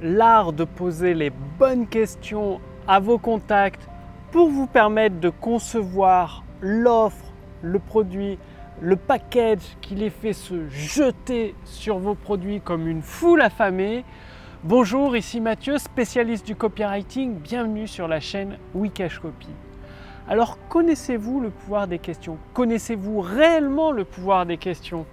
l'art de poser les bonnes questions à vos contacts pour vous permettre de concevoir l'offre, le produit, le package qui les fait se jeter sur vos produits comme une foule affamée. Bonjour, ici Mathieu, spécialiste du copywriting. Bienvenue sur la chaîne Wikash Copy. Alors, connaissez-vous le pouvoir des questions? Connaissez-vous réellement le pouvoir des questions?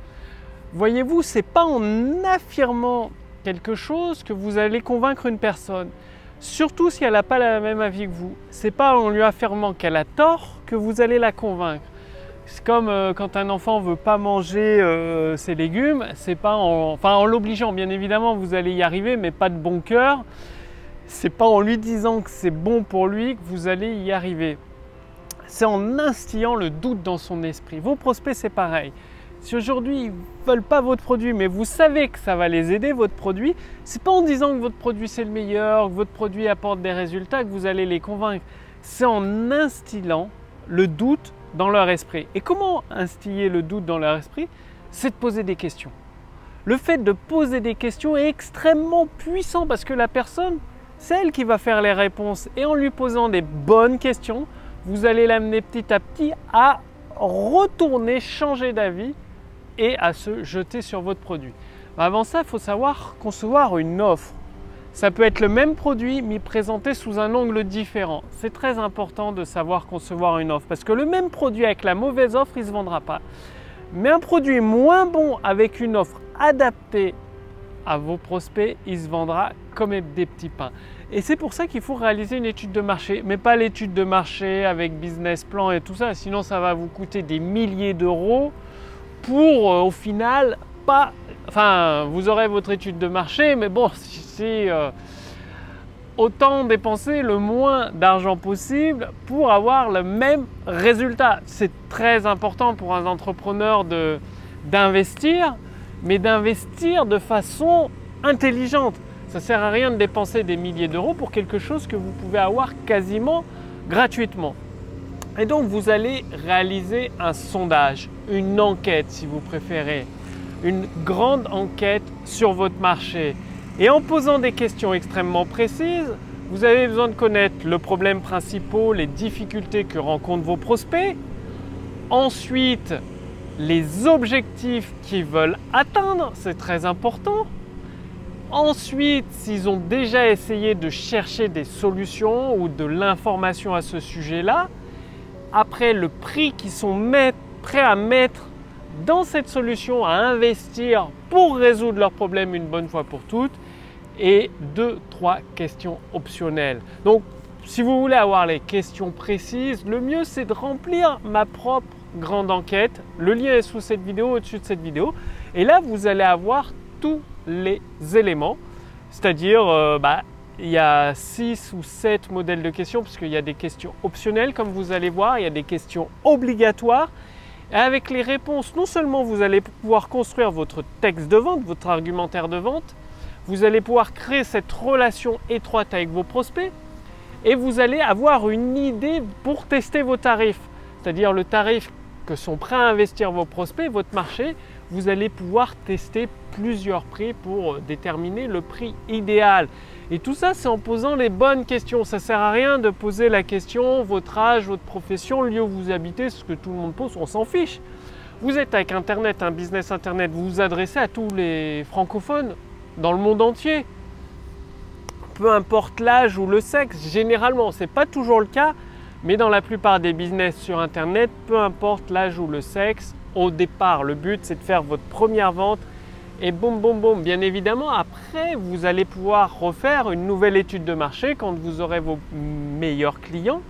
Voyez-vous, c'est pas en affirmant quelque chose que vous allez convaincre une personne. Surtout si elle n'a pas la même avis que vous. C'est pas en lui affirmant qu'elle a tort que vous allez la convaincre. C'est comme euh, quand un enfant veut pas manger euh, ses légumes, c'est pas en, en l'obligeant, bien évidemment, vous allez y arriver, mais pas de bon cœur. C'est pas en lui disant que c'est bon pour lui que vous allez y arriver. C'est en instillant le doute dans son esprit. Vos prospects, c'est pareil. Si aujourd'hui ils veulent pas votre produit, mais vous savez que ça va les aider votre produit, c'est pas en disant que votre produit c'est le meilleur, que votre produit apporte des résultats que vous allez les convaincre. C'est en instillant le doute dans leur esprit. Et comment instiller le doute dans leur esprit? C'est de poser des questions. Le fait de poser des questions est extrêmement puissant parce que la personne, c'est elle qui va faire les réponses. Et en lui posant des bonnes questions, vous allez l'amener petit à petit à retourner, changer d'avis et à se jeter sur votre produit. Avant ça, il faut savoir concevoir une offre. Ça peut être le même produit, mais présenté sous un angle différent. C'est très important de savoir concevoir une offre, parce que le même produit avec la mauvaise offre, il ne se vendra pas. Mais un produit moins bon avec une offre adaptée à vos prospects, il se vendra comme des petits pains. Et c'est pour ça qu'il faut réaliser une étude de marché, mais pas l'étude de marché avec business plan et tout ça, sinon ça va vous coûter des milliers d'euros pour euh, au final pas Enfin, vous aurez votre étude de marché, mais bon, c'est euh, autant dépenser le moins d'argent possible pour avoir le même résultat. C'est très important pour un entrepreneur d'investir, mais d'investir de façon intelligente. Ça ne sert à rien de dépenser des milliers d'euros pour quelque chose que vous pouvez avoir quasiment gratuitement. Et donc vous allez réaliser un sondage, une enquête si vous préférez une grande enquête sur votre marché. Et en posant des questions extrêmement précises, vous avez besoin de connaître le problème principal, les difficultés que rencontrent vos prospects. Ensuite, les objectifs qu'ils veulent atteindre, c'est très important. Ensuite, s'ils ont déjà essayé de chercher des solutions ou de l'information à ce sujet-là, après le prix qu'ils sont prêts à mettre dans cette solution à investir pour résoudre leurs problèmes une bonne fois pour toutes et deux, trois questions optionnelles. Donc, si vous voulez avoir les questions précises, le mieux c'est de remplir ma propre grande enquête. Le lien est sous cette vidéo, au-dessus de cette vidéo. Et là, vous allez avoir tous les éléments. C'est-à-dire, euh, bah, il y a 6 ou 7 modèles de questions, puisqu'il y a des questions optionnelles, comme vous allez voir, il y a des questions obligatoires et avec les réponses, non seulement vous allez pouvoir construire votre texte de vente, votre argumentaire de vente, vous allez pouvoir créer cette relation étroite avec vos prospects et vous allez avoir une idée pour tester vos tarifs. C'est-à-dire le tarif que sont prêts à investir vos prospects, votre marché, vous allez pouvoir tester plusieurs prix pour déterminer le prix idéal. Et tout ça, c'est en posant les bonnes questions. Ça sert à rien de poser la question, votre âge, votre profession, lieu où vous habitez, ce que tout le monde pose, on s'en fiche. Vous êtes avec Internet, un business Internet, vous vous adressez à tous les francophones dans le monde entier. Peu importe l'âge ou le sexe, généralement, ce n'est pas toujours le cas, mais dans la plupart des business sur Internet, peu importe l'âge ou le sexe, au départ, le but c'est de faire votre première vente et boum, boum, boum. Bien évidemment, après, vous allez pouvoir refaire une nouvelle étude de marché quand vous aurez vos meilleurs clients.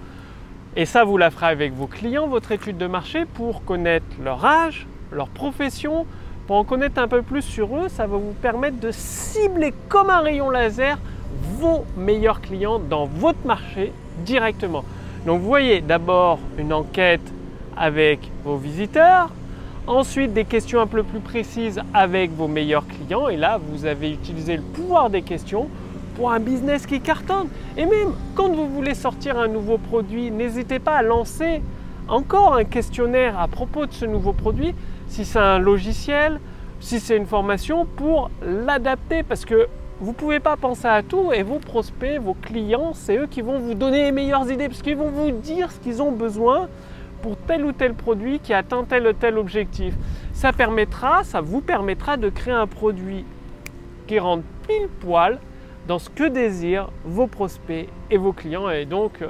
Et ça, vous la ferez avec vos clients, votre étude de marché, pour connaître leur âge, leur profession, pour en connaître un peu plus sur eux. Ça va vous permettre de cibler comme un rayon laser vos meilleurs clients dans votre marché directement. Donc, voyez d'abord une enquête avec vos visiteurs, Ensuite, des questions un peu plus précises avec vos meilleurs clients. Et là, vous avez utilisé le pouvoir des questions pour un business qui cartonne. Et même quand vous voulez sortir un nouveau produit, n'hésitez pas à lancer encore un questionnaire à propos de ce nouveau produit, si c'est un logiciel, si c'est une formation, pour l'adapter. Parce que vous ne pouvez pas penser à tout et vos prospects, vos clients, c'est eux qui vont vous donner les meilleures idées parce qu'ils vont vous dire ce qu'ils ont besoin pour tel ou tel produit qui atteint tel ou tel objectif. Ça permettra, ça vous permettra de créer un produit qui rentre pile poil dans ce que désirent vos prospects et vos clients. Et donc,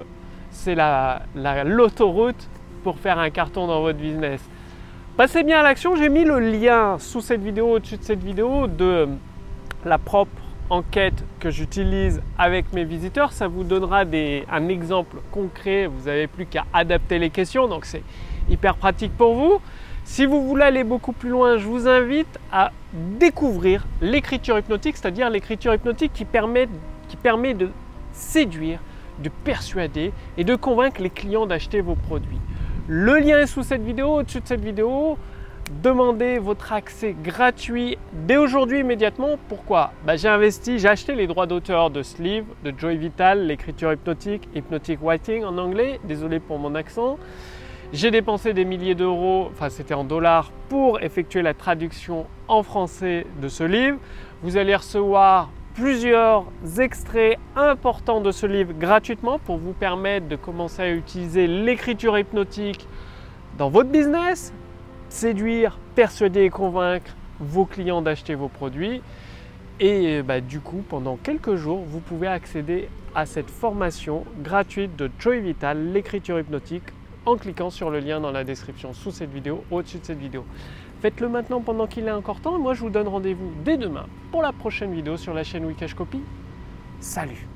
c'est l'autoroute la, pour faire un carton dans votre business. Passez bien à l'action, j'ai mis le lien sous cette vidéo, au-dessus de cette vidéo, de la propre enquête que j'utilise avec mes visiteurs. Ça vous donnera un exemple concret. Vous n'avez plus qu'à adapter les questions, donc c'est hyper pratique pour vous. Si vous voulez aller beaucoup plus loin, je vous invite à découvrir l'écriture hypnotique, c'est-à-dire l'écriture hypnotique qui permet, qui permet de séduire, de persuader et de convaincre les clients d'acheter vos produits. Le lien est sous cette vidéo, au-dessus de cette vidéo. Demandez votre accès gratuit dès aujourd'hui immédiatement. Pourquoi? Bah, J'ai investi, j'ai acheté les droits d'auteur de ce livre, de Joy Vital, l'écriture hypnotique, Hypnotic Writing en anglais. Désolé pour mon accent. J'ai dépensé des milliers d'euros, enfin c'était en dollars, pour effectuer la traduction en français de ce livre. Vous allez recevoir plusieurs extraits importants de ce livre gratuitement pour vous permettre de commencer à utiliser l'écriture hypnotique dans votre business, séduire, persuader et convaincre vos clients d'acheter vos produits. Et bah, du coup, pendant quelques jours, vous pouvez accéder à cette formation gratuite de Joy Vital, l'écriture hypnotique, en cliquant sur le lien dans la description sous cette vidéo, au-dessus de cette vidéo. Faites-le maintenant pendant qu'il est encore temps. Moi, je vous donne rendez-vous dès demain pour la prochaine vidéo sur la chaîne Wikash Copy. Salut